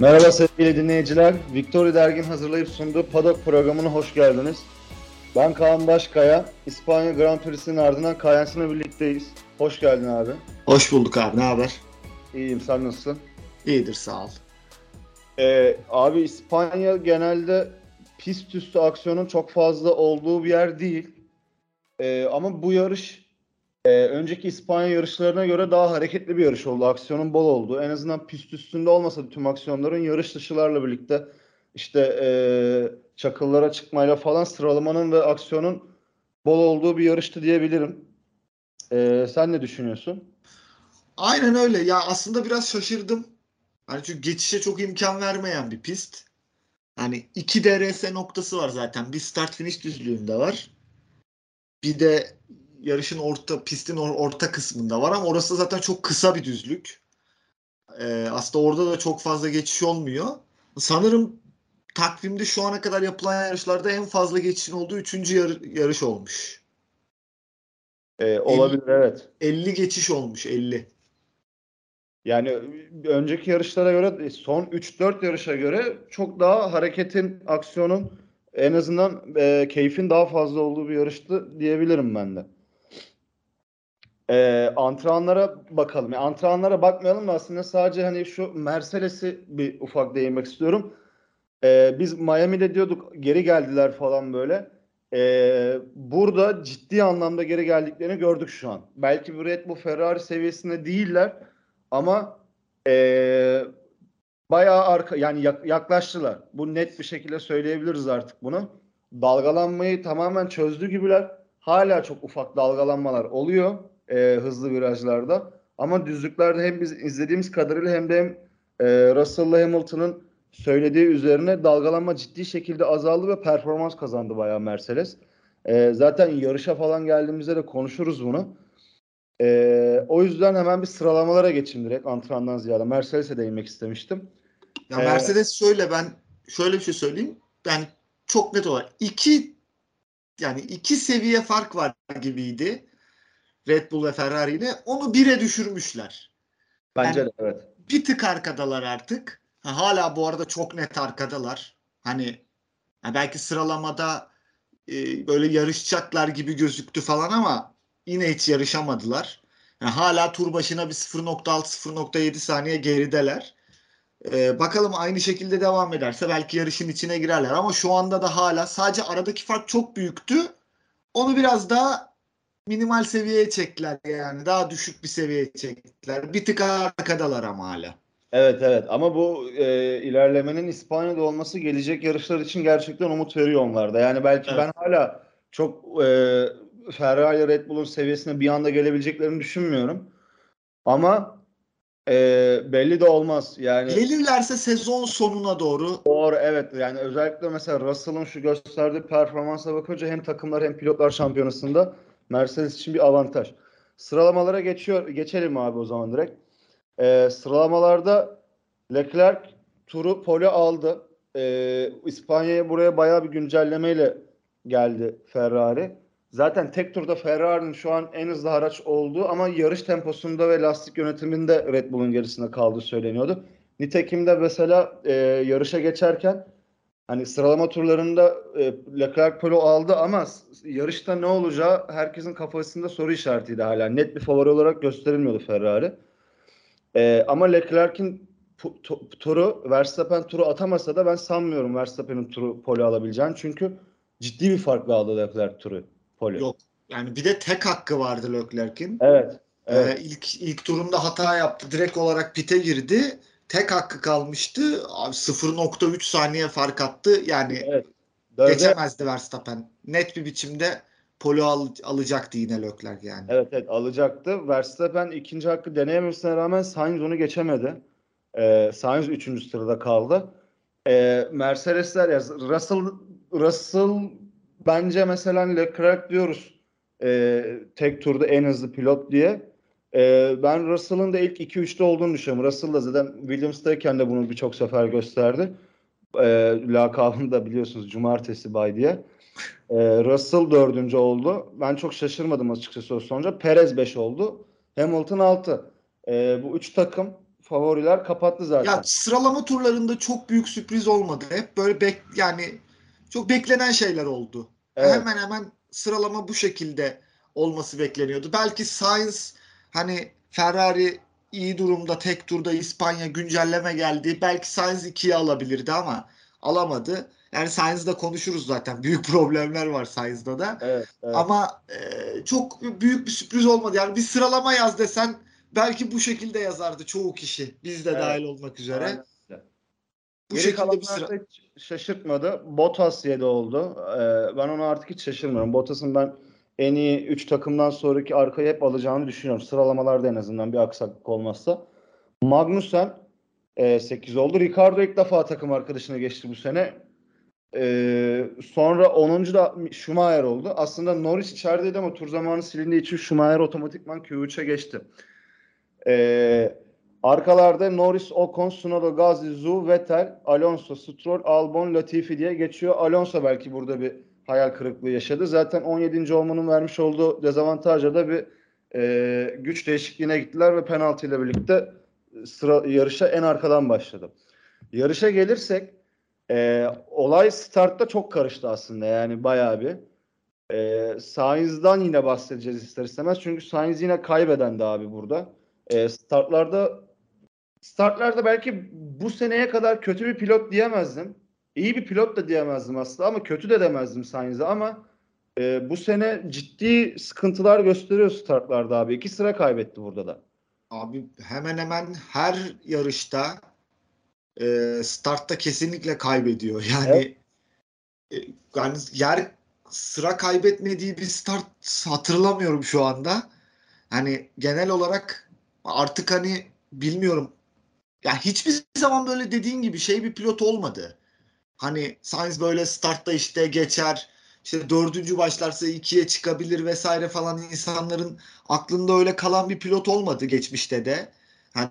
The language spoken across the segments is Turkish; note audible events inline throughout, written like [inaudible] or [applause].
Merhaba sevgili dinleyiciler. Victoria Dergin hazırlayıp sunduğu Paddock programına hoş geldiniz. Ben Kaan Başkaya. İspanya Grand Prix'sinin ardından Kayans'la birlikteyiz. Hoş geldin abi. Hoş bulduk abi. Ne haber? İyiyim. Sen nasılsın? İyidir sağ ol. Ee, abi İspanya genelde pist üstü aksiyonun çok fazla olduğu bir yer değil. Ee, ama bu yarış e, önceki İspanya yarışlarına göre daha hareketli bir yarış oldu. Aksiyonun bol oldu. En azından pist üstünde olmasa da tüm aksiyonların yarış dışılarla birlikte işte e, çakıllara çıkmayla falan sıralamanın ve aksiyonun bol olduğu bir yarıştı diyebilirim. E, sen ne düşünüyorsun? Aynen öyle. Ya aslında biraz şaşırdım. Hani çünkü geçişe çok imkan vermeyen bir pist. Hani iki DRS noktası var zaten. Bir start finish düzlüğünde var. Bir de yarışın orta pistin or, orta kısmında var ama orası zaten çok kısa bir düzlük. Ee, aslında orada da çok fazla geçiş olmuyor. Sanırım takvimde şu ana kadar yapılan yarışlarda en fazla geçişin olduğu üçüncü yar, yarış olmuş. Ee, olabilir 50, evet. 50 geçiş olmuş 50. Yani önceki yarışlara göre son 3-4 yarışa göre çok daha hareketin, aksiyonun en azından e, keyfin daha fazla olduğu bir yarıştı diyebilirim ben de. E, antrenmanlara bakalım. Yani antrenmanlara bakmayalım da aslında sadece hani şu Mercedes'i bir ufak değinmek istiyorum. E, biz Miami'de diyorduk geri geldiler falan böyle. E, burada ciddi anlamda geri geldiklerini gördük şu an. Belki bu Red Bull Ferrari seviyesinde değiller ama e, bayağı arka yani yaklaştılar. Bu net bir şekilde söyleyebiliriz artık bunu. Dalgalanmayı tamamen çözdü gibiler. Hala çok ufak dalgalanmalar oluyor e, hızlı virajlarda. Ama düzlüklerde hem biz izlediğimiz kadarıyla hem de hem e, Russell'la Hamilton'ın söylediği üzerine dalgalanma ciddi şekilde azaldı ve performans kazandı bayağı Mercedes. E, zaten yarışa falan geldiğimizde de konuşuruz bunu. E, o yüzden hemen bir sıralamalara geçeyim direkt antrenmandan ziyade. Mercedes'e değinmek istemiştim. Ya Mercedes ee, şöyle ben şöyle bir şey söyleyeyim. Yani çok net olarak iki yani iki seviye fark var gibiydi. Red Bull ve Ferrari ile onu bire düşürmüşler. Bence yani de evet. Bir tık arkadalar artık. Ha, hala bu arada çok net arkadalar. Hani yani belki sıralamada e, böyle yarışacaklar gibi gözüktü falan ama yine hiç yarışamadılar. Yani hala tur başına bir 0.6-0.7 saniye gerideler. Ee, bakalım aynı şekilde devam ederse belki yarışın içine girerler ama şu anda da hala sadece aradaki fark çok büyüktü. Onu biraz daha minimal seviyeye çektiler yani. Daha düşük bir seviyeye çektiler. Bir tık arkadalar ama hala. Evet evet ama bu e, ilerlemenin İspanya'da olması gelecek yarışlar için gerçekten umut veriyor onlarda. Yani belki evet. ben hala çok e, Ferrari Red Bull'un seviyesine bir anda gelebileceklerini düşünmüyorum. Ama e, belli de olmaz. Yani gelirlerse sezon sonuna doğru. Doğru evet yani özellikle mesela Russell'ın şu gösterdiği performansa bakınca hem takımlar hem pilotlar şampiyonasında Mercedes için bir avantaj. Sıralamalara geçiyor. Geçelim abi o zaman direkt. Ee, sıralamalarda Leclerc turu pole aldı. Ee, İspanya'ya buraya bayağı bir güncellemeyle geldi Ferrari. Zaten tek turda Ferrari'nin şu an en hızlı araç olduğu ama yarış temposunda ve lastik yönetiminde Red Bull'un gerisinde kaldığı söyleniyordu. Nitekim de mesela e, yarışa geçerken hani sıralama turlarında e, Leclerc polo aldı ama yarışta ne olacağı herkesin kafasında soru işaretiydi hala. Net bir favori olarak gösterilmiyordu Ferrari. E, ama Leclerc'in turu Verstappen turu atamasa da ben sanmıyorum Verstappen'in turu polo alabileceğini. Çünkü ciddi bir farkla aldı Leclerc turu polo. Yok. Yani bir de tek hakkı vardı Leclerc'in. Evet. Ee, evet. Ee, ilk ilk turunda hata yaptı. Direkt olarak pite girdi tek hakkı kalmıştı. Abi 0.3 saniye fark attı. Yani evet. Dörde... geçemezdi Verstappen. Net bir biçimde polo al, alacaktı yine Leclerc yani. Evet evet alacaktı. Verstappen ikinci hakkı deneyememesine rağmen Sainz onu geçemedi. Ee, Sainz üçüncü sırada kaldı. Ee, Mercedesler ya Russell Russell bence mesela Leclerc diyoruz e, tek turda en hızlı pilot diye. Ee, ben Russell'ın da ilk 2-3'te olduğunu düşünüyorum. Russell da zaten Williams'tayken de bunu birçok sefer gösterdi. Ee, lakabını da biliyorsunuz Cumartesi Bay diye. Ee, Russell dördüncü oldu. Ben çok şaşırmadım açıkçası o sonuca. Perez 5 oldu. Hamilton 6. Ee, bu üç takım favoriler kapattı zaten. Ya sıralama turlarında çok büyük sürpriz olmadı. Hep böyle bek yani çok beklenen şeyler oldu. Evet. Hemen hemen sıralama bu şekilde olması bekleniyordu. Belki Sainz hani Ferrari iyi durumda tek turda İspanya güncelleme geldi. Belki Sainz 2'ye alabilirdi ama alamadı. Yani Sainz'da konuşuruz zaten. Büyük [laughs] problemler var Sainz'da da. Evet, evet. Ama e, çok büyük bir sürpriz olmadı. Yani bir sıralama yaz desen belki bu şekilde yazardı çoğu kişi. Biz de Evet. dahil olmak üzere. Aynen. Bu Geri şekilde bir sıra. şaşırtmadı. Bottas 7 oldu. Ee, ben ona artık hiç şaşırmıyorum. Bottas'ın ben en iyi 3 takımdan sonraki arkayı hep alacağını düşünüyorum. Sıralamalarda en azından bir aksaklık olmazsa. Magnussen 8 oldu. Ricardo ilk defa takım arkadaşına geçti bu sene. Ee, sonra 10. da Schumacher oldu. Aslında Norris içerideydi ama tur zamanı silindiği için Schumacher otomatikman Q3'e geçti. Ee, arkalarda Norris, Ocon, Tsunoda, Gasly, Zhou, Vettel, Alonso, Stroll, Albon, Latifi diye geçiyor. Alonso belki burada bir hayal kırıklığı yaşadı. Zaten 17. olmanın vermiş olduğu dezavantajla da bir e, güç değişikliğine gittiler ve penaltı ile birlikte sıra yarışa en arkadan başladı. Yarışa gelirsek e, olay startta çok karıştı aslında yani bayağı bir. E, Sainz'dan yine bahsedeceğiz ister istemez. Çünkü Sainz yine kaybedendi abi burada. E, startlarda startlarda belki bu seneye kadar kötü bir pilot diyemezdim. İyi bir pilot da diyemezdim aslında ama kötü de demezdim Sainz'e ama e, bu sene ciddi sıkıntılar gösteriyor startlarda abi. İki sıra kaybetti burada da. Abi hemen hemen her yarışta e, startta kesinlikle kaybediyor. [laughs] Yani e, yani yer sıra kaybetmediği bir start hatırlamıyorum şu anda. Hani genel olarak artık hani bilmiyorum. Ya hiçbir zaman böyle dediğin gibi şey bir pilot olmadı. Hani Sainz böyle startta işte geçer. işte dördüncü başlarsa ikiye çıkabilir vesaire falan insanların aklında öyle kalan bir pilot olmadı geçmişte de. Hani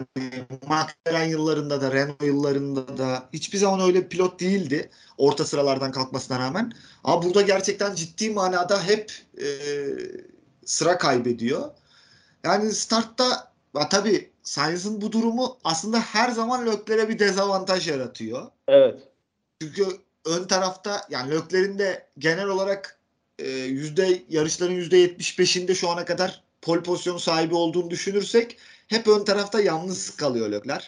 McLaren yıllarında da Renault yıllarında da hiçbir zaman öyle bir pilot değildi. Orta sıralardan kalkmasına rağmen. Ama burada gerçekten ciddi manada hep e, sıra kaybediyor. Yani startta tabii Sainz'ın bu durumu aslında her zaman Leclerc'e bir dezavantaj yaratıyor. Evet. Çünkü ön tarafta yani Leclerc'in de genel olarak e, yüzde yarışların yüzde 75'inde şu ana kadar pol pozisyonu sahibi olduğunu düşünürsek hep ön tarafta yalnız kalıyor Leclerc.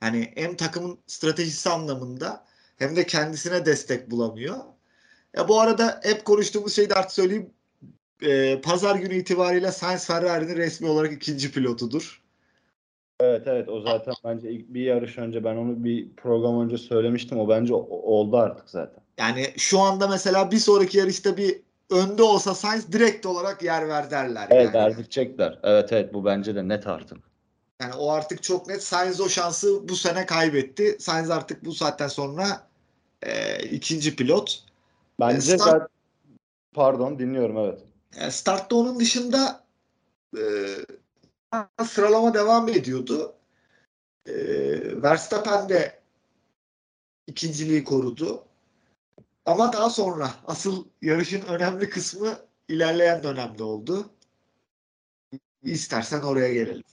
Hani hem takımın stratejisi anlamında hem de kendisine destek bulamıyor. Ya bu arada hep konuştuğumuz şeyi de artık söyleyeyim. E, Pazar günü itibariyle Sainz Ferrari'nin resmi olarak ikinci pilotudur. Evet evet o zaten bence ilk bir yarış önce ben onu bir program önce söylemiştim. O bence oldu artık zaten. Yani şu anda mesela bir sonraki yarışta bir önde olsa Sainz direkt olarak yer ver derler. Evet yani. verdirecekler. Evet evet bu bence de net artık. Yani o artık çok net. Sainz o şansı bu sene kaybetti. Sainz artık bu saatten sonra e, ikinci pilot. Bence start- zaten pardon dinliyorum evet. E, startta onun dışında e, sıralama devam ediyordu. E, Verstappen de ikinciliği korudu. Ama daha sonra asıl yarışın önemli kısmı ilerleyen dönemde oldu. İstersen oraya gelelim.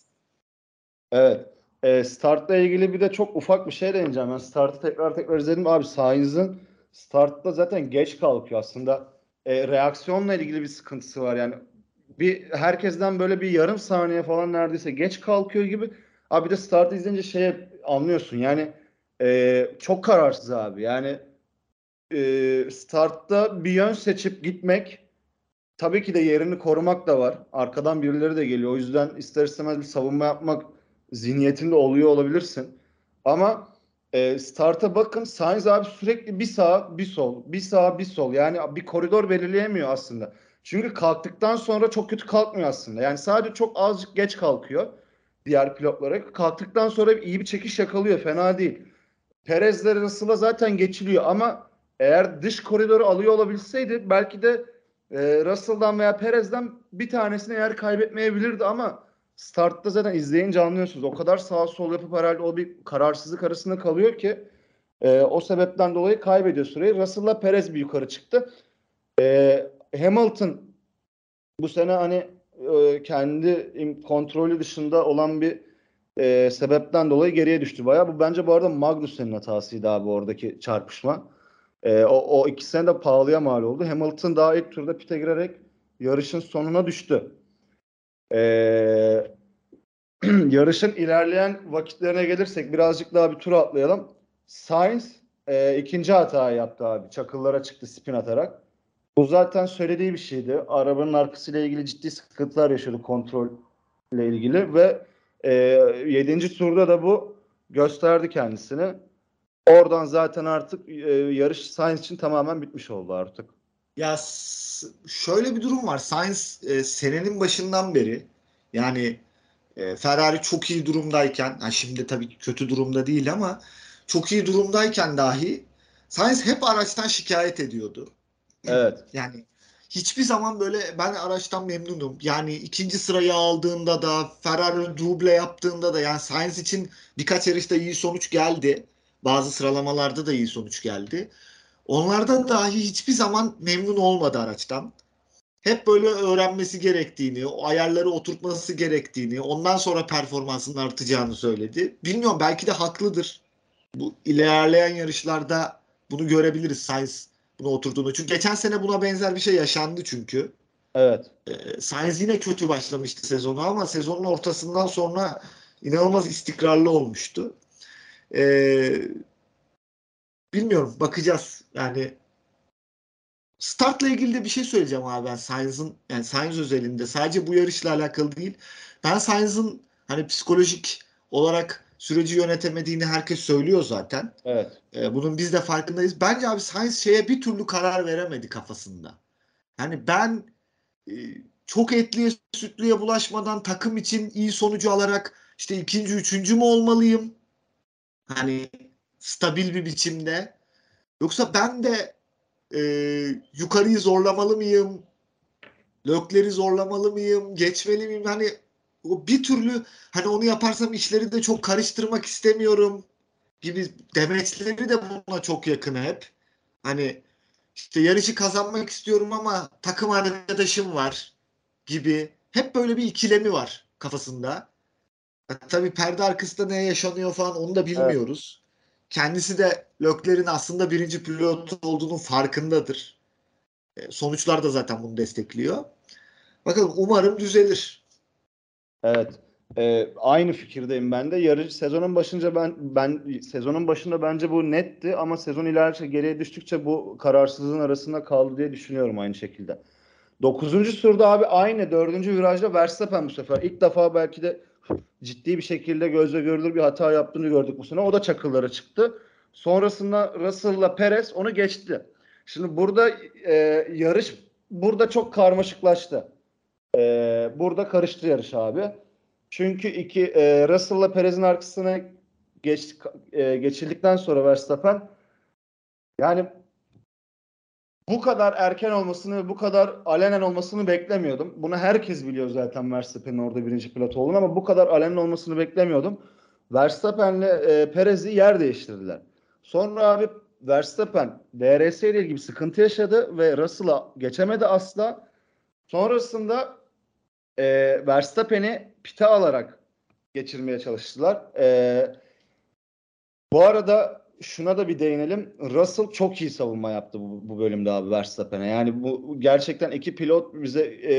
Evet. E, startla ilgili bir de çok ufak bir şey değineceğim. Ben startı tekrar tekrar izledim. Abi Sainz'ın startta zaten geç kalkıyor aslında. E, reaksiyonla ilgili bir sıkıntısı var. Yani bir herkesten böyle bir yarım saniye falan neredeyse geç kalkıyor gibi. Abi de startı izleyince şey anlıyorsun. Yani e, çok kararsız abi. Yani e, startta bir yön seçip gitmek tabii ki de yerini korumak da var. Arkadan birileri de geliyor. O yüzden ister istemez bir savunma yapmak zihniyetinde oluyor olabilirsin. Ama e, starta bakın Sainz abi sürekli bir sağ bir sol bir sağ bir sol yani bir koridor belirleyemiyor aslında. Çünkü kalktıktan sonra çok kötü kalkmıyor aslında. Yani sadece çok azıcık geç kalkıyor diğer pilotlara. Kalktıktan sonra iyi bir çekiş yakalıyor. Fena değil. Perez'le Russell'a zaten geçiliyor ama eğer dış koridoru alıyor olabilseydi belki de e, Russell'dan veya Perez'den bir tanesine yer kaybetmeyebilirdi ama startta zaten izleyince anlıyorsunuz. O kadar sağ sol yapıp herhalde o bir kararsızlık arasında kalıyor ki e, o sebepten dolayı kaybediyor süreyi. Russell'la Perez bir yukarı çıktı. E, Hamilton bu sene hani e, kendi kontrolü dışında olan bir e, sebepten dolayı geriye düştü bayağı. Bu bence bu arada Magnussen'in hatasıydı abi oradaki çarpışma. E, o, o ikisine de pahalıya mal oldu. Hamilton daha ilk turda pite girerek yarışın sonuna düştü. E, [clears throat] yarışın ilerleyen vakitlerine gelirsek birazcık daha bir tur atlayalım. Sainz e, ikinci hatayı yaptı abi. Çakıllara çıktı spin atarak. Bu zaten söylediği bir şeydi. Arabanın arkasıyla ilgili ciddi sıkıntılar yaşadı kontrolle ilgili ve e, 7. turda da bu gösterdi kendisini. Oradan zaten artık e, yarış Sainz için tamamen bitmiş oldu artık. Ya şöyle bir durum var. Sainz e, senenin başından beri yani e, Ferrari çok iyi durumdayken, ha şimdi tabii kötü durumda değil ama çok iyi durumdayken dahi Sainz hep araçtan şikayet ediyordu. Evet. [laughs] Yani hiçbir zaman böyle ben araçtan memnunum. Yani ikinci sırayı aldığında da Ferrari duble yaptığında da yani Sainz için birkaç yarışta iyi sonuç geldi. Bazı sıralamalarda da iyi sonuç geldi. Onlarda dahi hiçbir zaman memnun olmadı araçtan. Hep böyle öğrenmesi gerektiğini, o ayarları oturtması gerektiğini, ondan sonra performansının artacağını söyledi. Bilmiyorum belki de haklıdır. Bu ilerleyen yarışlarda bunu görebiliriz Sainz buna oturduğunu. Çünkü geçen sene buna benzer bir şey yaşandı çünkü. Evet. Ee, Sainz yine kötü başlamıştı sezonu ama sezonun ortasından sonra inanılmaz istikrarlı olmuştu. Ee, bilmiyorum bakacağız. Yani startla ilgili de bir şey söyleyeceğim abi ben Sainz'ın yani Sainz özelinde sadece bu yarışla alakalı değil. Ben Sainz'ın hani psikolojik olarak süreci yönetemediğini herkes söylüyor zaten. Evet. Ee, bunun biz de farkındayız. Bence abi Sainz şeye bir türlü karar veremedi kafasında. Yani ben e, çok etliye sütlüye bulaşmadan takım için iyi sonucu alarak işte ikinci, üçüncü mü olmalıyım? Hani stabil bir biçimde. Yoksa ben de e, yukarıyı zorlamalı mıyım? Lökleri zorlamalı mıyım? Geçmeli miyim? Hani o bir türlü hani onu yaparsam işleri de çok karıştırmak istemiyorum gibi demeçleri de buna çok yakın hep. Hani işte yarışı kazanmak istiyorum ama takım arkadaşım var gibi. Hep böyle bir ikilemi var kafasında. Ya tabii perde arkasında ne yaşanıyor falan onu da bilmiyoruz. Kendisi de Lökler'in aslında birinci pilot olduğunun farkındadır. E, Sonuçlar da zaten bunu destekliyor. Bakalım umarım düzelir. Evet. Ee, aynı fikirdeyim ben de. Yarış sezonun başınca ben ben sezonun başında bence bu netti ama sezon ilerledikçe geriye düştükçe bu kararsızlığın arasında kaldı diye düşünüyorum aynı şekilde. Dokuzuncu turda abi aynı dördüncü virajda Verstappen bu sefer. ilk defa belki de ciddi bir şekilde gözle görülür bir hata yaptığını gördük bu sene. O da çakıllara çıktı. Sonrasında Russell'la Perez onu geçti. Şimdi burada e, yarış burada çok karmaşıklaştı. E, burada karıştı yarış abi. Çünkü iki e, Russell'la Perez'in arkasına geç, e, geçildikten sonra Verstappen yani bu kadar erken olmasını ve bu kadar alenen olmasını beklemiyordum. Bunu herkes biliyor zaten Verstappen'in orada birinci pilot olduğunu ama bu kadar alenen olmasını beklemiyordum. Verstappen'le e, Perez'i yer değiştirdiler. Sonra abi Verstappen DRS ile ilgili bir sıkıntı yaşadı ve Russell'a geçemedi asla. Sonrasında e, Verstappen'i pite alarak geçirmeye çalıştılar. E, bu arada şuna da bir değinelim. Russell çok iyi savunma yaptı bu, bu bölümde abi Verstappen'e. Yani bu gerçekten iki pilot bize e,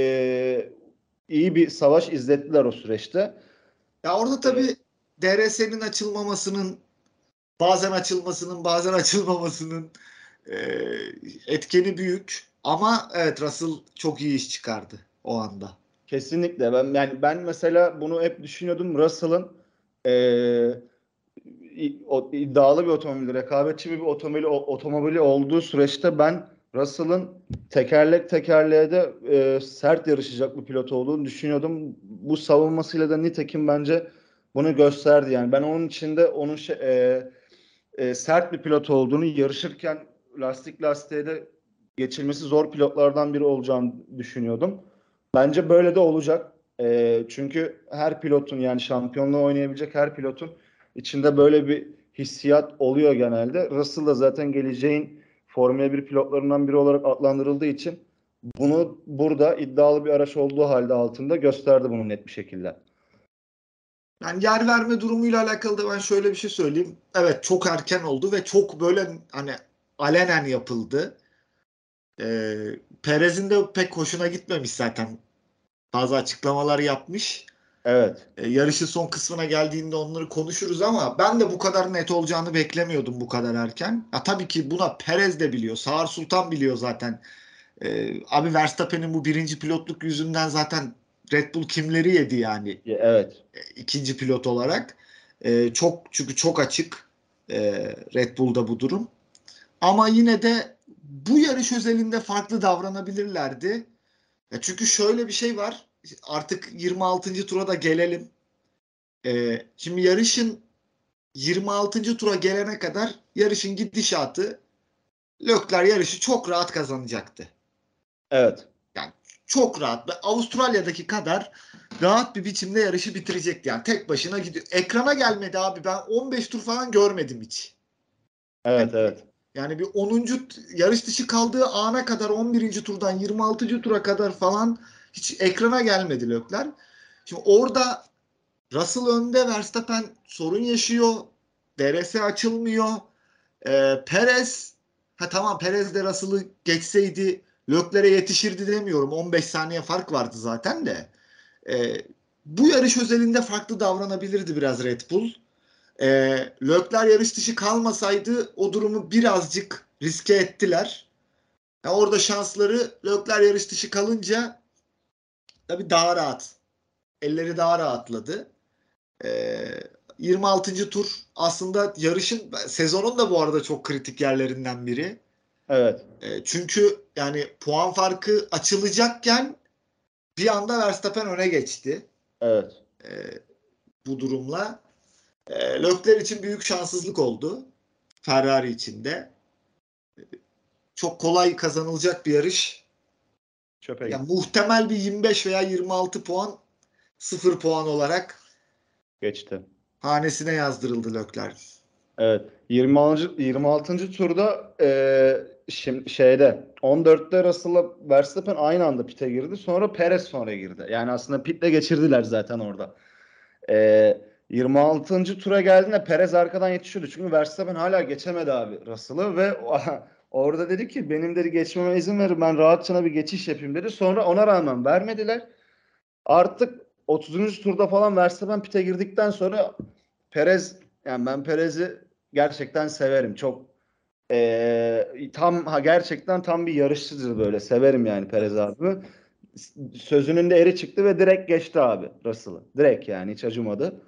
iyi bir savaş izlettiler o süreçte. Ya orada tabii DRS'nin açılmamasının bazen açılmasının bazen [laughs] açılmamasının e, etkeni büyük. Ama evet Russell çok iyi iş çıkardı o anda. Kesinlikle. Ben yani ben mesela bunu hep düşünüyordum. Russell'ın o- iddialı bir otomobil, rekabetçi bir otomobili otomobili olduğu süreçte ben Russell'ın tekerlek tekerleğe de eee, sert yarışacak bir pilot olduğunu düşünüyordum. Bu savunmasıyla da nitekim bence bunu gösterdi. Yani ben onun içinde onun şey, eee, eee, sert bir pilot olduğunu yarışırken lastik lastiğe de geçilmesi zor pilotlardan biri olacağını düşünüyordum. Bence böyle de olacak. Ee, çünkü her pilotun yani şampiyonluğu oynayabilecek her pilotun içinde böyle bir hissiyat oluyor genelde. Russell da zaten geleceğin Formula 1 pilotlarından biri olarak adlandırıldığı için bunu burada iddialı bir araç olduğu halde altında gösterdi bunu net bir şekilde. Yani yer verme durumuyla alakalı da ben şöyle bir şey söyleyeyim. Evet çok erken oldu ve çok böyle hani alenen yapıldı. Ee, Perez'in de pek hoşuna gitmemiş zaten. Bazı açıklamalar yapmış. Evet. Ee, yarışın son kısmına geldiğinde onları konuşuruz ama ben de bu kadar net olacağını beklemiyordum bu kadar erken. Ya tabii ki buna Perez de biliyor. Sağır Sultan biliyor zaten. Ee, abi Verstappen'in bu birinci pilotluk yüzünden zaten Red Bull kimleri yedi yani Evet. ikinci pilot olarak. Ee, çok çünkü çok açık e, Red Bull'da bu durum. Ama yine de bu yarış özelinde farklı davranabilirlerdi. Ya çünkü şöyle bir şey var. Artık 26. tura da gelelim. Ee, şimdi yarışın 26. tura gelene kadar yarışın gidişatı Lökler yarışı çok rahat kazanacaktı. Evet. Çok rahat ve Avustralya'daki kadar rahat bir biçimde yarışı bitirecekti. Yani tek başına gidiyor. Ekrana gelmedi abi. Ben 15 tur falan görmedim hiç. Evet, evet. Yani bir 10. t- yarış dışı kaldığı ana kadar 11. turdan 26. tura kadar falan hiç ekrana gelmedi Lökler. Şimdi orada Russell önde Verstappen sorun yaşıyor. DRS açılmıyor. Ee, Perez ha tamam Perez de Russell'ı geçseydi Lökler'e yetişirdi demiyorum. 15 saniye fark vardı zaten de. Ee, bu yarış özelinde farklı davranabilirdi biraz Red Bull. E, Lökler yarış dışı kalmasaydı o durumu birazcık riske ettiler. Ya orada şansları Lökler yarış dışı kalınca tabii daha rahat. Elleri daha rahatladı. E, 26. tur aslında yarışın sezonun da bu arada çok kritik yerlerinden biri. Evet. E, çünkü yani puan farkı açılacakken bir anda Verstappen öne geçti Evet. e, bu durumla. E, Lökler için büyük şanssızlık oldu. Ferrari için de. E, Çok kolay kazanılacak bir yarış. Çöpe Ya gitti. muhtemel bir 25 veya 26 puan 0 puan olarak geçti. hanesine yazdırıldı Lökler. Evet. 26. 26. turda e, şimdi şeyde 14'te Russell'la Verstappen aynı anda pite girdi. Sonra Perez sonra girdi. Yani aslında pitle geçirdiler zaten orada. E, 26. tura geldiğinde Perez arkadan yetişiyordu. Çünkü Verstappen hala geçemedi abi Russell'ı ve [laughs] orada dedi ki benim dedi geçmeme izin verin ben rahatçana bir geçiş yapayım dedi. Sonra ona rağmen vermediler. Artık 30. turda falan Verstappen pite girdikten sonra Perez yani ben Perez'i gerçekten severim. Çok eee, tam ha gerçekten tam bir yarışçıdır böyle. Severim yani Perez abi. Sözünün de eri çıktı ve direkt geçti abi Russell'ı. Direkt yani hiç acımadı.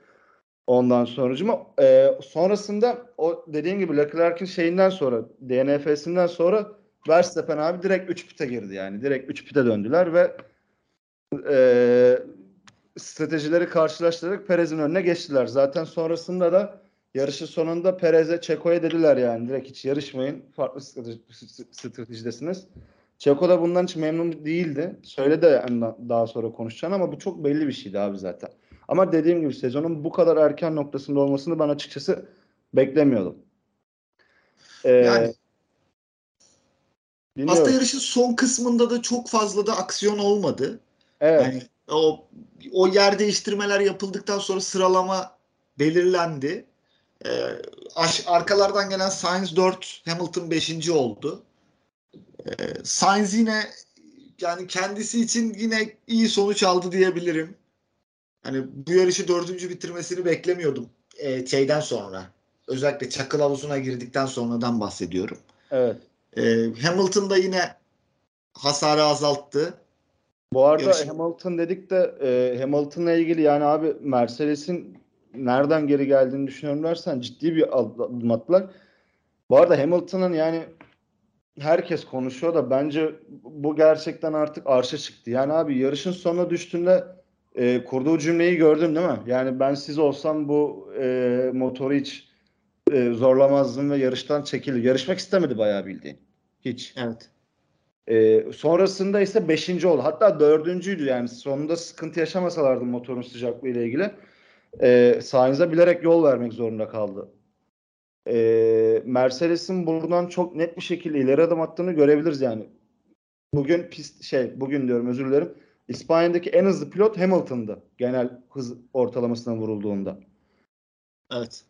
Ondan sonucuma eee, sonrasında o dediğim gibi Leclerc'in şeyinden sonra DNF'sinden sonra Verstappen abi direkt 3 pite girdi yani. Direkt 3 pite döndüler ve eee, stratejileri karşılaştırarak Perez'in önüne geçtiler. Zaten sonrasında da yarışın sonunda Perez'e Çeko'ya dediler yani direkt hiç yarışmayın. Farklı strateji- stratejidesiniz. Çeko da bundan hiç memnun değildi. Söyledi yani daha sonra konuşacağını ama bu çok belli bir şeydi abi zaten. Ama dediğim gibi sezonun bu kadar erken noktasında olmasını ben açıkçası beklemiyordum. Ee, Yani aslında yarışın son kısmında da çok fazla da aksiyon olmadı. evet. Yani o o yer değiştirmeler yapıldıktan sonra sıralama belirlendi. Ee, aş- arkalardan gelen Sainz 4, Hamilton 5. oldu. Ee, Sainz yine yani kendisi için yine iyi sonuç aldı diyebilirim. Hani bu yarışı dördüncü bitirmesini beklemiyordum e, şeyden sonra. Özellikle çakıl havuzuna girdikten sonradan bahsediyorum. evet. Ee, Hamilton da yine hasarı azalttı. Bu arada Yarışın- Hamilton dedik de e, Hamilton'la ilgili yani abi Mercedes'in nereden geri geldiğini düşünüyorum dersen ciddi bir adım attılar. Bu arada Hamilton'ın yani herkes konuşuyor da bence bu gerçekten artık arşa çıktı. Yani abi yarışın sonuna düştüğünde e, kurduğu cümleyi gördün değil mi? Yani ben siz olsam bu e, motoru hiç e, zorlamazdım ve yarıştan çekilir. Yarışmak istemedi bayağı bildiğin. Hiç. Evet. Ee, sonrasında ise 5. oldu. Hatta dördüncüydü yani. Sonunda sıkıntı yaşamasalardı motorun sıcaklığı ile ilgili. Ee, Sainz'e bilerek yol vermek zorunda kaldı. Ee, Mercedes'in buradan çok net bir şekilde ileri adım attığını görebiliriz yani. Bugün pist şey bugün diyorum özür dilerim. İspanya'daki en hızlı pilot Hamilton'dı. Genel hız ortalamasına vurulduğunda. Evet.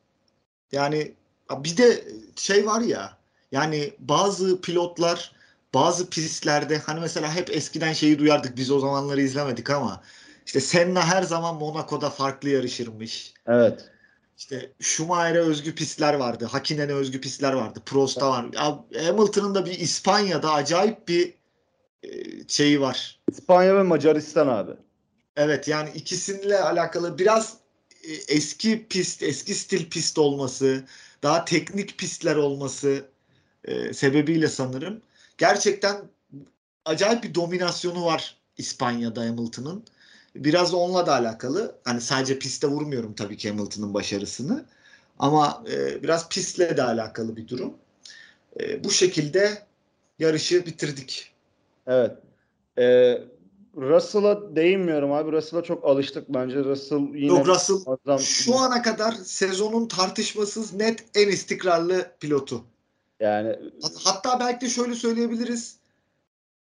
Yani bir de şey var ya yani bazı pilotlar bazı pistlerde hani mesela hep eskiden şeyi duyardık biz o zamanları izlemedik ama işte Senna her zaman Monaco'da farklı yarışırmış. Evet. İşte Schumacher'e özgü pistler vardı. Hakinen'e özgü pistler vardı. Prost'a var. Hamilton'ın da bir İspanya'da acayip bir e, şeyi var. İspanya ve Macaristan abi. Evet yani ikisiyle alakalı biraz e, eski pist, eski stil pist olması, daha teknik pistler olması e, sebebiyle sanırım. Gerçekten acayip bir dominasyonu var İspanya'da Hamilton'ın. Biraz onunla da alakalı. Hani sadece piste vurmuyorum tabii ki Hamilton'ın başarısını. Ama e, biraz pistle de alakalı bir durum. E, bu şekilde yarışı bitirdik. Evet. Ee, Russell'a değinmiyorum abi. Russell'a çok alıştık bence. Russell yine Yok Russell adam... şu ana kadar sezonun tartışmasız net en istikrarlı pilotu. Yani hatta belki de şöyle söyleyebiliriz.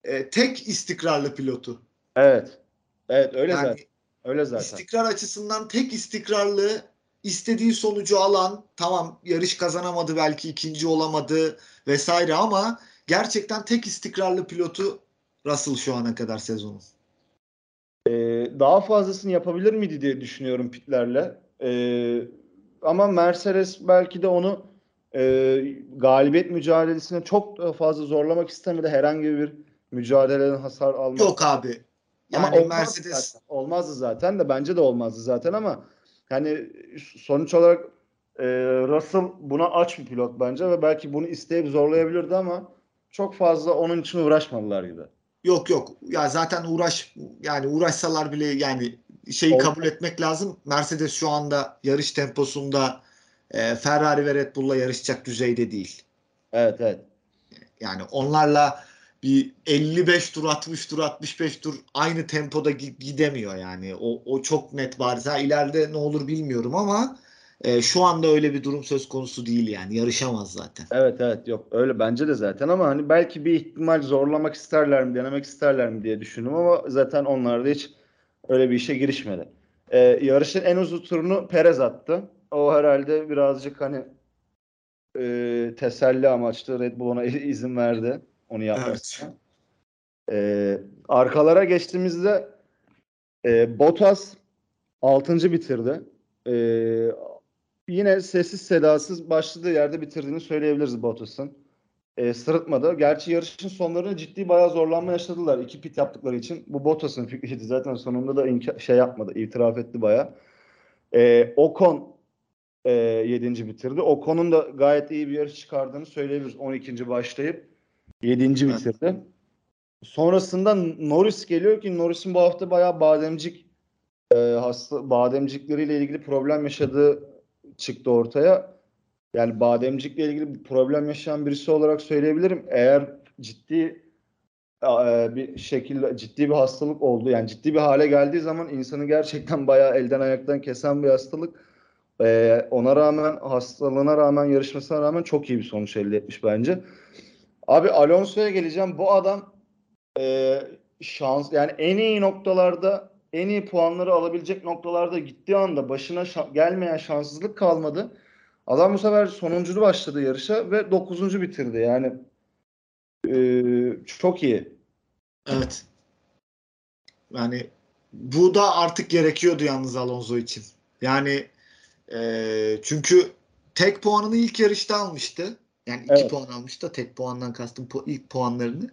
E, tek istikrarlı pilotu. Evet. Evet öyle yani, zaten. Öyle zaten. İstikrar açısından tek istikrarlı istediği sonucu alan tamam yarış kazanamadı belki ikinci olamadı vesaire ama gerçekten tek istikrarlı pilotu Russell şu ana kadar sezonu. Ee, daha fazlasını yapabilir miydi diye düşünüyorum pitlerle. Ee, ama Mercedes belki de onu e, galibiyet mücadelesine çok fazla zorlamak istemedi. Herhangi bir mücadeleden hasar almak. Yok abi. Yani ama Mercedes zaten. olmazdı zaten de bence de olmazdı zaten ama hani sonuç olarak e, Russell buna aç bir pilot bence ve belki bunu isteyip zorlayabilirdi ama çok fazla onun için uğraşmadılar gibi. Yok yok. Ya zaten uğraş yani uğraşsalar bile yani şeyi Olmaz. kabul etmek lazım. Mercedes şu anda yarış temposunda e, Ferrari ve Red Bull'la yarışacak düzeyde değil. Evet evet. Yani onlarla bir 55 tur 60 tur 65 tur aynı tempoda gidemiyor yani. O, o çok net bariz. Ha, ileride ne olur bilmiyorum ama e, şu anda öyle bir durum söz konusu değil yani. Yarışamaz zaten. Evet evet yok öyle bence de zaten ama hani belki bir ihtimal zorlamak isterler mi denemek isterler mi diye düşündüm ama zaten onlar da hiç öyle bir işe girişmedi. Ee, yarışın en uzun turunu Perez attı. O herhalde birazcık hani e, teselli amaçlı Red Bull ona [laughs] izin verdi onu yapmasına. Evet. Ee, arkalara geçtiğimizde e, Bottas 6. bitirdi. E, yine sessiz sedasız başladığı yerde bitirdiğini söyleyebiliriz Bottas'ın. E, sırıtmadı. Gerçi yarışın sonlarında ciddi bayağı zorlanma yaşadılar. iki pit yaptıkları için. Bu Bottas'ın fikriydi. Zaten sonunda da imka- şey yapmadı. itiraf etti bayağı. E, Ocon e, 7. bitirdi. Ocon'un da gayet iyi bir yarış çıkardığını söyleyebiliriz. 12. başlayıp 7. bitirdi. Sonrasında Norris geliyor ki Norris'in bu hafta bayağı bademcik e, hasta bademcikleriyle ilgili problem yaşadığı çıktı ortaya. Yani bademcikle ilgili bir problem yaşayan birisi olarak söyleyebilirim. Eğer ciddi e, bir şekilde ciddi bir hastalık oldu. Yani ciddi bir hale geldiği zaman insanı gerçekten [laughs] bayağı elden ayaktan kesen bir hastalık. E, ona rağmen hastalığına rağmen yarışmasına rağmen çok iyi bir sonuç elde etmiş bence. Abi Alonso'ya geleceğim. Bu adam e, şans yani en iyi noktalarda en iyi puanları alabilecek noktalarda gittiği anda başına şa- gelmeyen şanssızlık kalmadı. Adam bu sefer sonuncu başladı yarışa ve dokuzuncu bitirdi. Yani e, çok iyi. Evet. Yani bu da artık gerekiyordu yalnız Alonso için. Yani e, çünkü tek puanını ilk yarışta almıştı. Yani iki evet. puan almış da tek puandan kastım pu- ilk puanlarını.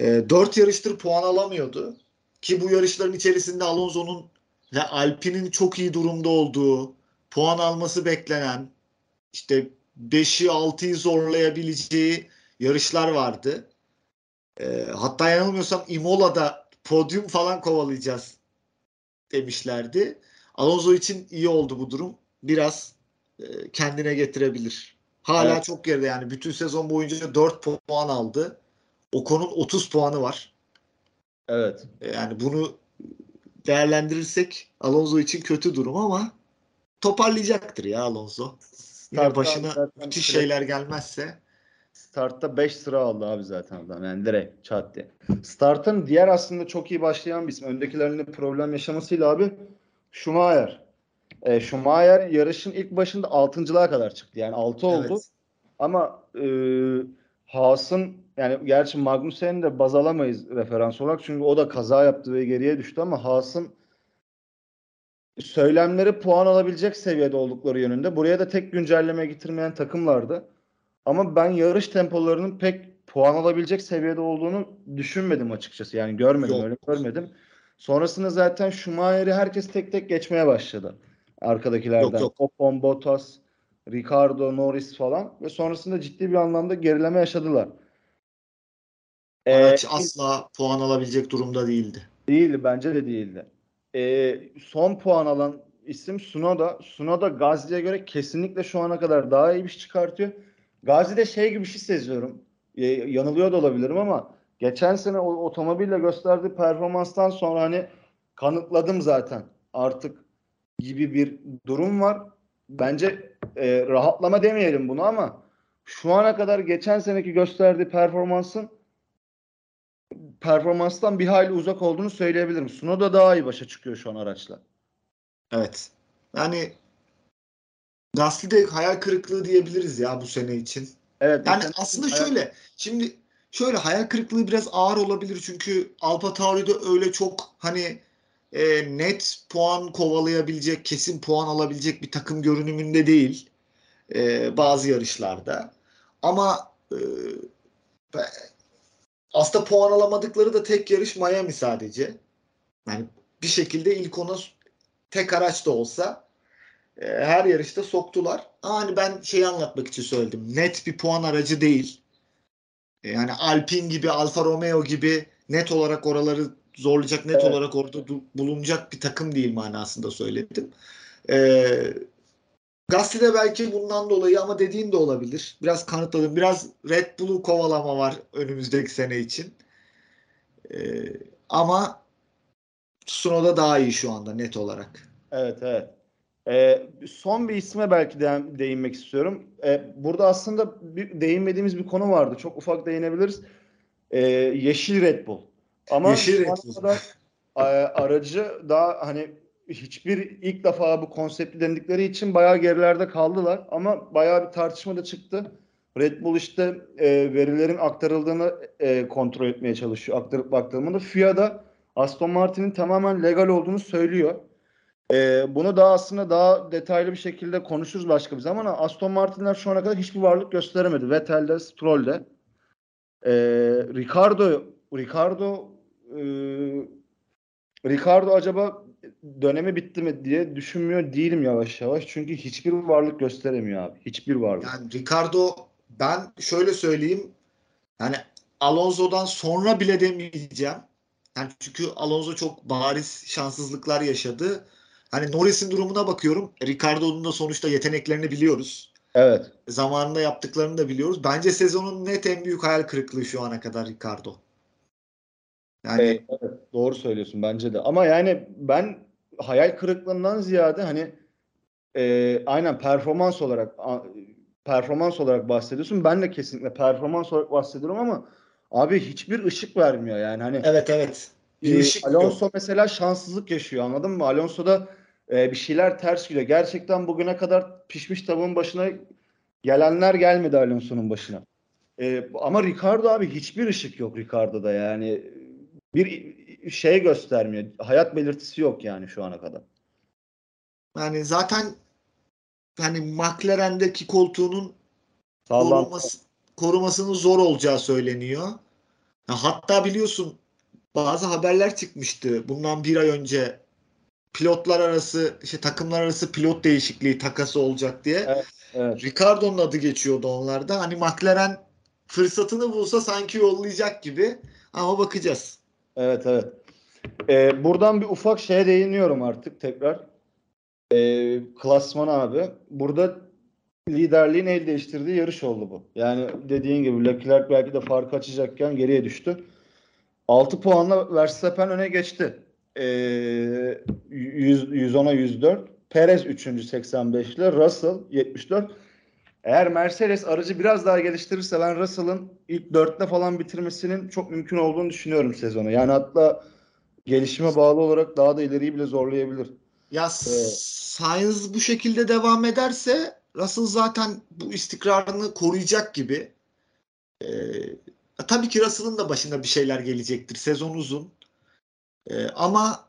E, dört yarıştır puan alamıyordu. Ki bu yarışların içerisinde Alonso'nun ve Alpine'in çok iyi durumda olduğu, puan alması beklenen, işte 5'i 6'yı zorlayabileceği yarışlar vardı. E, hatta yanılmıyorsam Imola'da podyum falan kovalayacağız demişlerdi. Alonso için iyi oldu bu durum. Biraz e, kendine getirebilir. Hala evet. çok geride yani. Bütün sezon boyunca 4 puan aldı. Ocon'un 30 puanı var. Evet. E, yani bunu değerlendirirsek Alonso için kötü durum ama toparlayacaktır ya Alonso. Yine başına müthiş şeyler gelmezse startta 5 sıra aldı abi zaten adam. Yani direkt çat diye. Start'ın diğer aslında çok iyi başlayan bir isim. Öndekilerinde problem yaşamasıyla abi Schumacher. E, Schumacher yarışın ilk başında 6.lığa kadar çıktı. Yani 6 oldu. Evet. Ama e, Haas'ın yani gerçi Magnussen'i de baz alamayız referans olarak. Çünkü o da kaza yaptı ve geriye düştü ama Haas'ın söylemleri puan alabilecek seviyede oldukları yönünde. Buraya da tek güncelleme getirmeyen takımlardı. Ama ben yarış tempolarının pek puan alabilecek seviyede olduğunu düşünmedim açıkçası. Yani görmedim Yok. öyle görmedim. Sonrasında zaten Schumacher'i herkes tek tek geçmeye başladı. Arkadakilerden. Yok, yok. Ocon, Bottas, Ricardo, Norris falan ve sonrasında ciddi bir anlamda gerileme yaşadılar. Ee, Araç asla puan alabilecek durumda değildi. Değildi bence de değildi. Ee, son puan alan isim Sunoda. Sunoda Gazi'ye göre kesinlikle şu ana kadar daha iyi bir şey çıkartıyor. Gazi'de şey gibi bir şey seziyorum. Ee, yanılıyor da olabilirim ama geçen sene o otomobille gösterdiği performanstan sonra hani kanıtladım zaten artık gibi bir durum var. Bence e, rahatlama demeyelim bunu ama şu ana kadar geçen seneki gösterdiği performansın performanstan bir hayli uzak olduğunu söyleyebilirim. Sunoda daha iyi başa çıkıyor şu an araçla. Evet. Yani Gasly'de hayal kırıklığı diyebiliriz ya bu sene için. Evet. Yani aslında şöyle şimdi şöyle hayal kırıklığı biraz ağır olabilir çünkü Alfa Tauri'de öyle çok hani e, net puan kovalayabilecek, kesin puan alabilecek bir takım görünümünde değil e, bazı yarışlarda. Ama e, aslında puan alamadıkları da tek yarış Miami sadece. Yani bir şekilde ilk ona tek araç da olsa e, her yarışta soktular. Ama hani ben şeyi anlatmak için söyledim. Net bir puan aracı değil. E, Yani Alpine gibi, Alfa Romeo gibi net olarak oraları zorlayacak, net Evet. olarak orada bulunacak bir takım değil manasında söyledim. E, Gasly de belki bundan dolayı ama dediğin de olabilir. Biraz kanıtladım. Biraz Red Bull'u kovalama var önümüzdeki sene için. E, ama Tsunoda daha iyi şu anda net olarak. Evet evet. Ee, son bir isme belki de değinmek istiyorum. Ee, burada aslında bir değinmediğimiz bir konu vardı. Çok ufak değinebiliriz. Ee, Yeşil Red Bull. Ama Yeşil Red Bull. e, aracı daha hani hiçbir ilk defa bu konsepti denedikleri için bayağı gerilerde kaldılar. Ama bayağı bir tartışma da çıktı. Red Bull işte e, verilerin aktarıldığını e, kontrol etmeye çalışıyor. Aktarıp baktığımda FIA da Aston Martin'in tamamen legal olduğunu söylüyor. Ee, bunu daha aslında daha detaylı bir şekilde konuşuruz başka bir zaman ama Aston Martin'ler şu ana kadar hiçbir varlık gösteremedi. Vettel'de, Stroll'de. Ee, Ricardo Ricardo e, Ricardo acaba dönemi bitti mi diye düşünmüyor değilim yavaş yavaş. Çünkü hiçbir varlık gösteremiyor abi. Hiçbir varlık. Yani Ricardo ben şöyle söyleyeyim yani Alonso'dan sonra bile demeyeceğim. Yani çünkü Alonso çok bariz şanssızlıklar yaşadı. Hani Norris'in durumuna bakıyorum. Ricardo'nun da sonuçta yeteneklerini biliyoruz. Evet. Zamanında yaptıklarını da biliyoruz. Bence sezonun net en büyük hayal kırıklığı şu ana kadar Ricardo. Yani Evet, evet, doğru söylüyorsun bence de. Ama yani ben hayal kırıklığından ziyade hani e, aynen performans olarak a- performans olarak bahsediyorsun. Ben de kesinlikle performans olarak bahsediyorum ama abi hiçbir ışık vermiyor yani hani evet evet. Bir e, ışık Alonso yok. mesela şanssızlık yaşıyor anladın mı? Alonso'da e, bir şeyler ters gidiyor. Gerçekten bugüne kadar pişmiş tavuğun başına gelenler gelmedi Alonso'nun başına. E, ama Ricardo abi hiçbir ışık yok Ricardo'da yani bir şey göstermiyor. Hayat belirtisi yok yani şu ana kadar. Yani zaten hani McLaren'deki koltuğunun Sağlam. koruması, korumasının zor olacağı söyleniyor. Ya hatta biliyorsun bazı haberler çıkmıştı bundan bir ay önce pilotlar arası işte takımlar arası pilot değişikliği takası olacak diye. Evet. Evet. Ricardo'nun adı geçiyordu onlarda. Hani McLaren fırsatını bulsa sanki yollayacak gibi ama bakacağız. Evet evet. Ee, buradan bir ufak şeye değiniyorum artık tekrar. Ee, klasman abi. Burada liderliğin el değiştirdiği yarış oldu bu. Yani dediğin gibi Leclerc belki de farkı açacakken geriye düştü. 6 puanla Verstappen öne geçti. Ee, 100, 110'a 104. Perez 3. 85 ile Russell 74. Eğer Mercedes aracı biraz daha geliştirirse ben Russell'ın ilk dörtte falan bitirmesinin çok mümkün olduğunu düşünüyorum sezonu. Yani hatta gelişime bağlı olarak daha da ileriyi bile zorlayabilir. Ya Sainz bu şekilde devam ederse Russell zaten bu istikrarını koruyacak gibi. Ee, tabii ki Russell'ın da başına bir şeyler gelecektir. Sezon uzun. Ee, ama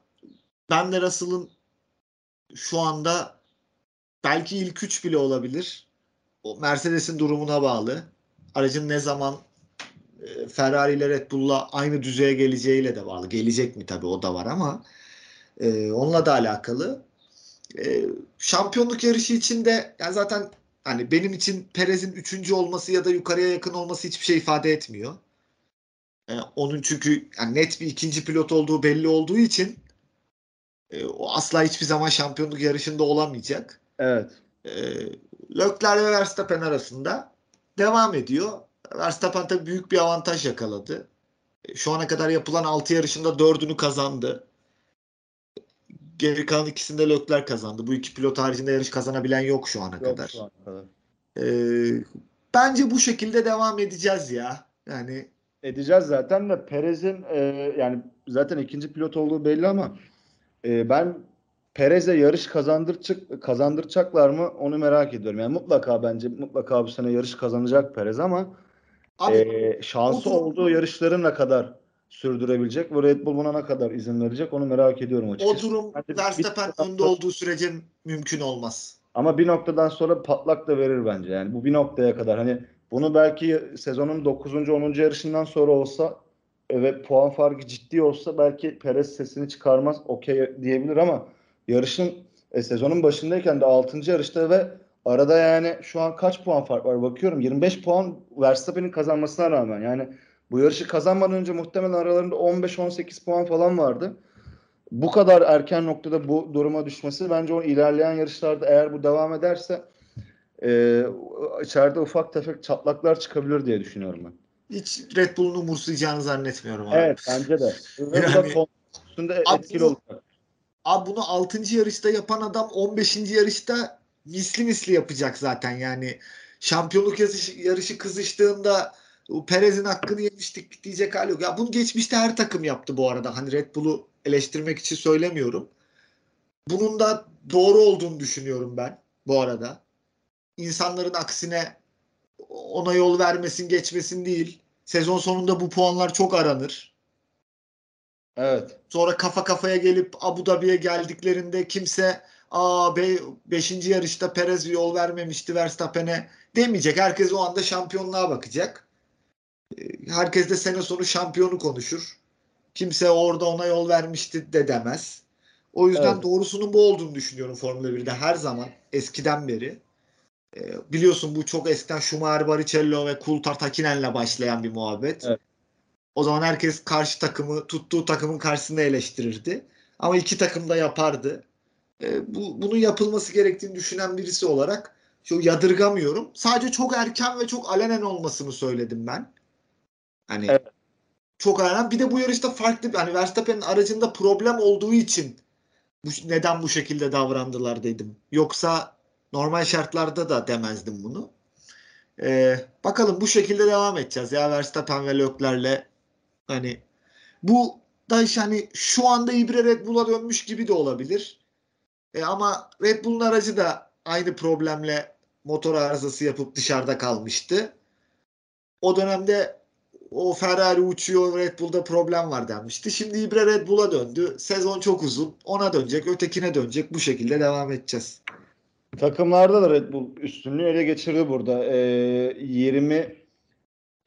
ben de Russell'ın şu anda belki ilk üç bile olabilir. Mercedes'in durumuna bağlı. Aracın ne zaman e, Ferrari ile Red Bull'la aynı düzeye geleceğiyle de bağlı. Gelecek mi tabii o da var ama e, onunla da alakalı. E, şampiyonluk yarışı için de yani zaten hani benim için Perez'in üçüncü olması ya da yukarıya yakın olması hiçbir şey ifade etmiyor. E, onun çünkü yani net bir ikinci pilot olduğu belli olduğu için e, o asla hiçbir zaman şampiyonluk yarışında olamayacak. Evet. E, Leclerc ve Verstappen arasında devam ediyor. Verstappen tabii büyük bir avantaj yakaladı. E, şu ana kadar yapılan 6 yarışında 4'ünü kazandı. Geri kalan ikisinde Leclerc kazandı. Bu iki pilot haricinde yarış kazanabilen yok şu ana Yok kadar. şu ana kadar. Ee, bence bu şekilde devam edeceğiz ya. Yani Edeceğiz zaten de Perez'in e, yani zaten ikinci pilot olduğu belli ama e, ben Perez'e yarış kazandıracak kazandıracaklar mı onu merak ediyorum. Yani mutlaka bence mutlaka bu sene yarış kazanacak Perez ama abi e, şansı o durum- olduğu yarışları ne kadar sürdürebilecek ve Red Bull buna ne kadar izin verecek onu merak ediyorum o açıkçası. durum Bence bir- Verstappen önde olduğu sürece mümkün olmaz. Ama bir noktadan sonra patlak da verir bence. Yani bu bir noktaya kadar. Hani bunu belki sezonun 9. 10. yarışından sonra olsa ve puan farkı ciddi olsa belki Perez sesini çıkarmaz okey diyebilir ama yarışın e, sezonun başındayken de 6. yarışta ve arada yani şu an kaç puan fark var bakıyorum 25 puan Verstappen'in kazanmasına rağmen yani bu yarışı kazanmadan önce muhtemelen aralarında 15-18 puan falan vardı bu kadar erken noktada bu duruma düşmesi bence o ilerleyen yarışlarda eğer bu devam ederse e, içeride ufak tefek çatlaklar çıkabilir diye düşünüyorum ben. Hiç Red Bull'un umursayacağını zannetmiyorum abi. Evet bence de. [laughs] Yani- üstünde etkili olacak. Abi bunu 6. yarışta yapan adam 15. yarışta misli misli yapacak zaten yani. Şampiyonluk yarışı, yarışı kızıştığında Perez'in hakkını yemiştik diyecek hali yok. Ya bunu geçmişte her takım yaptı bu arada. Hani Red Bull'u eleştirmek için söylemiyorum. Bunun da doğru olduğunu düşünüyorum ben bu arada. İnsanların aksine ona yol vermesin geçmesin değil. Sezon sonunda bu puanlar çok aranır. Evet. Sonra kafa kafaya gelip Abu Dhabi'ye geldiklerinde kimse aa 5. yarışta Perez yol vermemişti Verstappen'e demeyecek. Herkes o anda şampiyonluğa bakacak. Ee, Herkes de sene sonu şampiyonu konuşur. Kimse orada ona yol vermişti de demez. O yüzden Evet. doğrusunun bu olduğunu düşünüyorum Formula 1'de her zaman eskiden beri. Ee, biliyorsun bu çok eskiden Schumacher, Barrichello ve Coulthard Hakinen'le başlayan bir muhabbet. Evet. O zaman herkes karşı takımı tuttuğu takımın karşısında eleştirirdi. Ama iki takım da yapardı. E, bu bunun yapılması gerektiğini düşünen birisi olarak şu yadırgamıyorum. Sadece çok erken ve çok alenen olmasını söyledim ben. Hani Evet. çok alenen. Bir de bu yarışta farklı hani Verstappen'in aracında problem olduğu için bu, neden bu şekilde davrandılar dedim. Yoksa normal şartlarda da demezdim bunu. E, bakalım bu şekilde devam edeceğiz ya Verstappen ve Leclerc'le Hani bu da işte hani şu anda İbre Red Bull'a dönmüş gibi de olabilir. E ama Red Bull'un aracı da aynı problemle motor arızası yapıp dışarıda kalmıştı. O dönemde o Ferrari uçuyor Red Bull'da problem var denmişti. Şimdi İbre Red Bull'a döndü. Sezon çok uzun. Ona dönecek, ötekine dönecek. Bu şekilde devam edeceğiz. Takımlarda da Red Bull üstünlüğü ele geçirdi burada. E, 20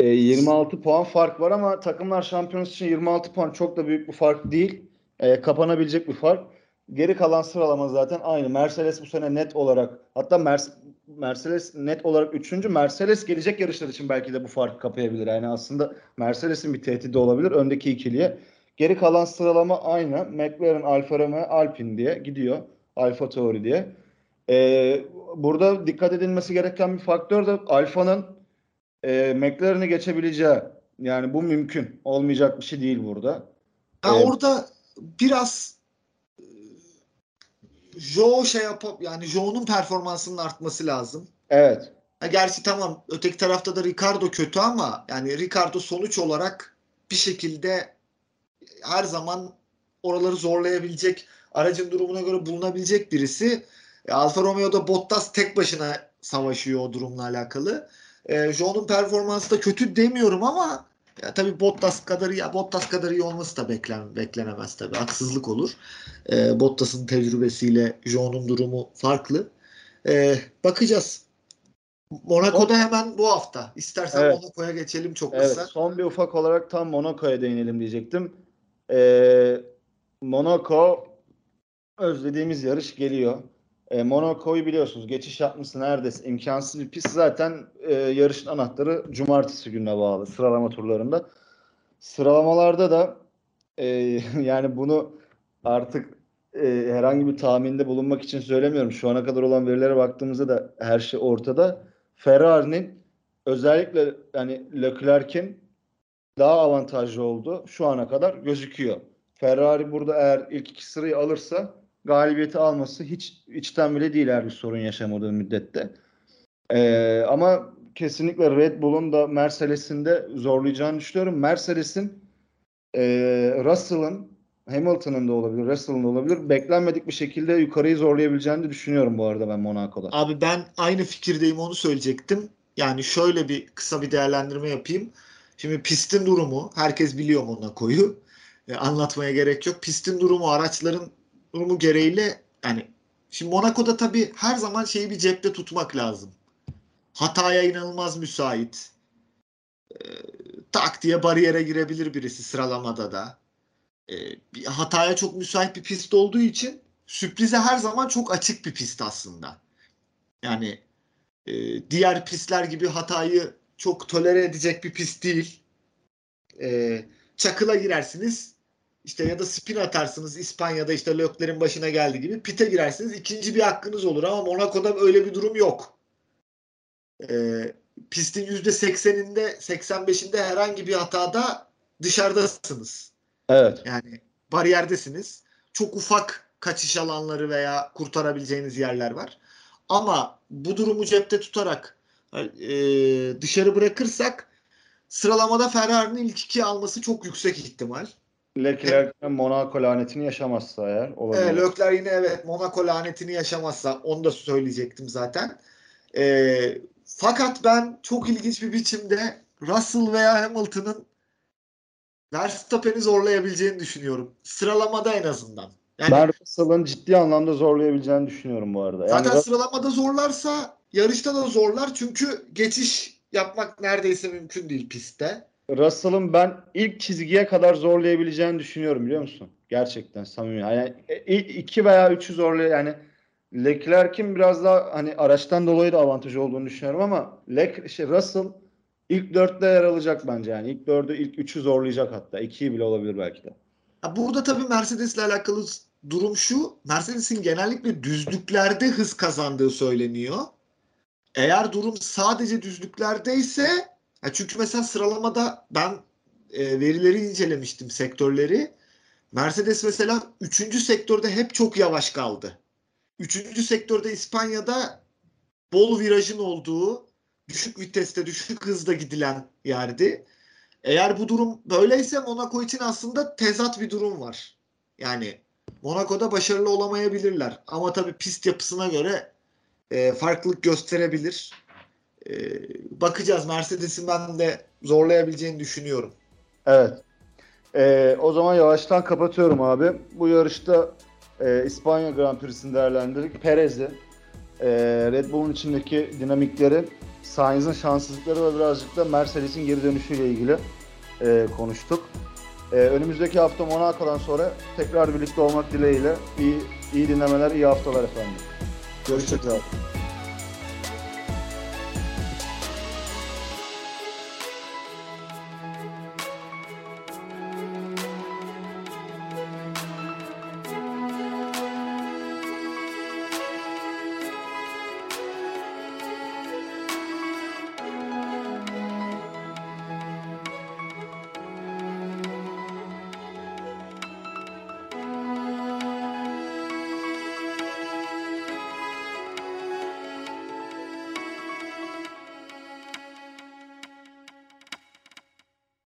e, 26 puan fark var ama takımlar şampiyonası için 26 puan çok da büyük bir fark değil. E, kapanabilecek bir fark. Geri kalan sıralama zaten aynı. Mercedes bu sene net olarak hatta Mer- Mercedes net olarak 3. Mercedes gelecek yarışlar için belki de bu farkı kapayabilir. Yani aslında Mercedes'in bir tehdidi olabilir öndeki ikiliye. Geri kalan sıralama aynı. McLaren, Alfa Romeo, Alpine diye gidiyor. Alfa Tauri diye. Ee, burada dikkat edilmesi gereken bir faktör de Alfa'nın e, McLaren'i geçebileceği. Yani bu mümkün. Olmayacak bir şey değil burada. Ha, Evet. Orada biraz e, Joe şey yapıp yani Joe'nun performansının artması lazım. Evet. Ha, gerçi tamam öteki tarafta da Ricardo kötü ama yani Ricardo sonuç olarak bir şekilde her zaman oraları zorlayabilecek aracın durumuna göre bulunabilecek birisi. E, Alfa Romeo'da Bottas tek başına savaşıyor o durumla alakalı. E, John'un performansı da kötü demiyorum ama ya tabii Bottas kadar ya Bottas kadar iyi olması da beklen, beklenemez tabii. Haksızlık olur. E, Bottas'ın tecrübesiyle John'un durumu farklı. E, bakacağız. Monaco'da hemen bu hafta. İstersen Evet. Monaco'ya geçelim çok Evet, kısa. son bir ufak olarak tam Monaco'ya değinelim diyecektim. Ee, Monaco özlediğimiz yarış geliyor. Ee, Monaco'yu biliyorsunuz geçiş yapması neredeyse imkansız bir pist. Zaten e, yarışın anahtarı cumartesi gününe bağlı sıralama turlarında. Sıralamalarda da e, [laughs] yani bunu artık e, herhangi bir tahminde bulunmak için söylemiyorum. Şu ana kadar olan verilere baktığımızda da her şey ortada. Ferrari'nin özellikle yani Leclerc'in daha avantajlı oldu şu ana kadar gözüküyor. Ferrari burada eğer ilk iki sırayı alırsa galibiyeti alması hiç içten bile değil her bir sorun yaşamadığı müddette. Ee, ama kesinlikle Red Bull'un da Mercedes'in de zorlayacağını düşünüyorum. Mercedes'in e, Russell'ın Hamilton'ın da olabilir, Russell'ın da olabilir. Beklenmedik bir şekilde yukarıyı zorlayabileceğini düşünüyorum bu arada ben Monaco'da. Abi ben aynı fikirdeyim onu söyleyecektim. Yani şöyle bir kısa bir değerlendirme yapayım. Şimdi pistin durumu herkes biliyor Monaco'yu. E, anlatmaya gerek yok. Pistin durumu araçların durumu gereğiyle yani şimdi Monaco'da tabii her zaman şeyi bir cepte tutmak lazım. Hataya inanılmaz müsait. E, tak diye bariyere girebilir birisi sıralamada da. E, bir hataya çok müsait bir pist olduğu için sürprize her zaman çok açık bir pist aslında. Yani e, diğer pistler gibi hatayı çok tolere edecek bir pist değil. E, çakıla girersiniz işte ya da spin atarsınız İspanya'da işte Lökler'in başına geldiği gibi pite girersiniz ikinci bir hakkınız olur ama Monaco'da öyle bir durum yok. E, pistin %80'inde 85'inde herhangi bir hatada dışarıdasınız. Evet. Yani bariyerdesiniz. Çok ufak kaçış alanları veya kurtarabileceğiniz yerler var. Ama bu durumu cepte tutarak e, dışarı bırakırsak sıralamada Ferrari'nin ilk iki alması çok yüksek ihtimal. Leclerc'in Monaco lanetini yaşamazsa eğer olabilir. Evet, Leclerc yine evet Monaco lanetini yaşamazsa onu da söyleyecektim zaten. E, fakat ben çok ilginç bir biçimde Russell veya Hamilton'ın Verstappen'i zorlayabileceğini düşünüyorum. Sıralamada en azından. Yani Ben Russell'ın ciddi anlamda zorlayabileceğini düşünüyorum bu arada. Yani zaten sıralamada zorlarsa yarışta da zorlar çünkü geçiş yapmak neredeyse mümkün değil pistte. Russell'ın ben ilk çizgiye kadar zorlayabileceğini düşünüyorum biliyor musun? Gerçekten samimi. Yani e, ilk iki veya üçü zorlay yani Leclerc'in biraz daha hani araçtan dolayı da avantajı olduğunu düşünüyorum ama Lec şey, Russell ilk dörtte yer alacak bence yani. İlk dördü, ilk üçü zorlayacak hatta. İkiyi bile olabilir belki de. Burada tabii Mercedes'le alakalı durum şu. Mercedes'in genellikle düzlüklerde hız kazandığı söyleniyor. Eğer durum sadece düzlüklerdeyse ya çünkü mesela sıralamada ben e, verileri incelemiştim sektörleri. Mercedes mesela 3. sektörde hep çok yavaş kaldı. 3. sektörde İspanya'da bol virajın olduğu, düşük viteste, düşük hızda gidilen yerdi. Eğer bu durum böyleyse Monaco için aslında tezat bir durum var. Yani Monaco'da başarılı olamayabilirler. Ama tabii pist yapısına göre e, farklılık gösterebilir. E, bakacağız. Mercedes'in ben de zorlayabileceğini düşünüyorum. Evet. Ee, o zaman yavaştan kapatıyorum abi. Bu yarışta e, İspanya Grand Prix'sini değerlendirdik. Perez'i, e, Red Bull'un içindeki dinamikleri, Sainz'ın şanssızlıkları ve birazcık da Mercedes'in geri dönüşüyle ilgili e, konuştuk. E, önümüzdeki hafta Monaco'dan sonra tekrar birlikte olmak dileğiyle iyi, iyi dinlemeler, iyi haftalar efendim. Görüşürüz abi.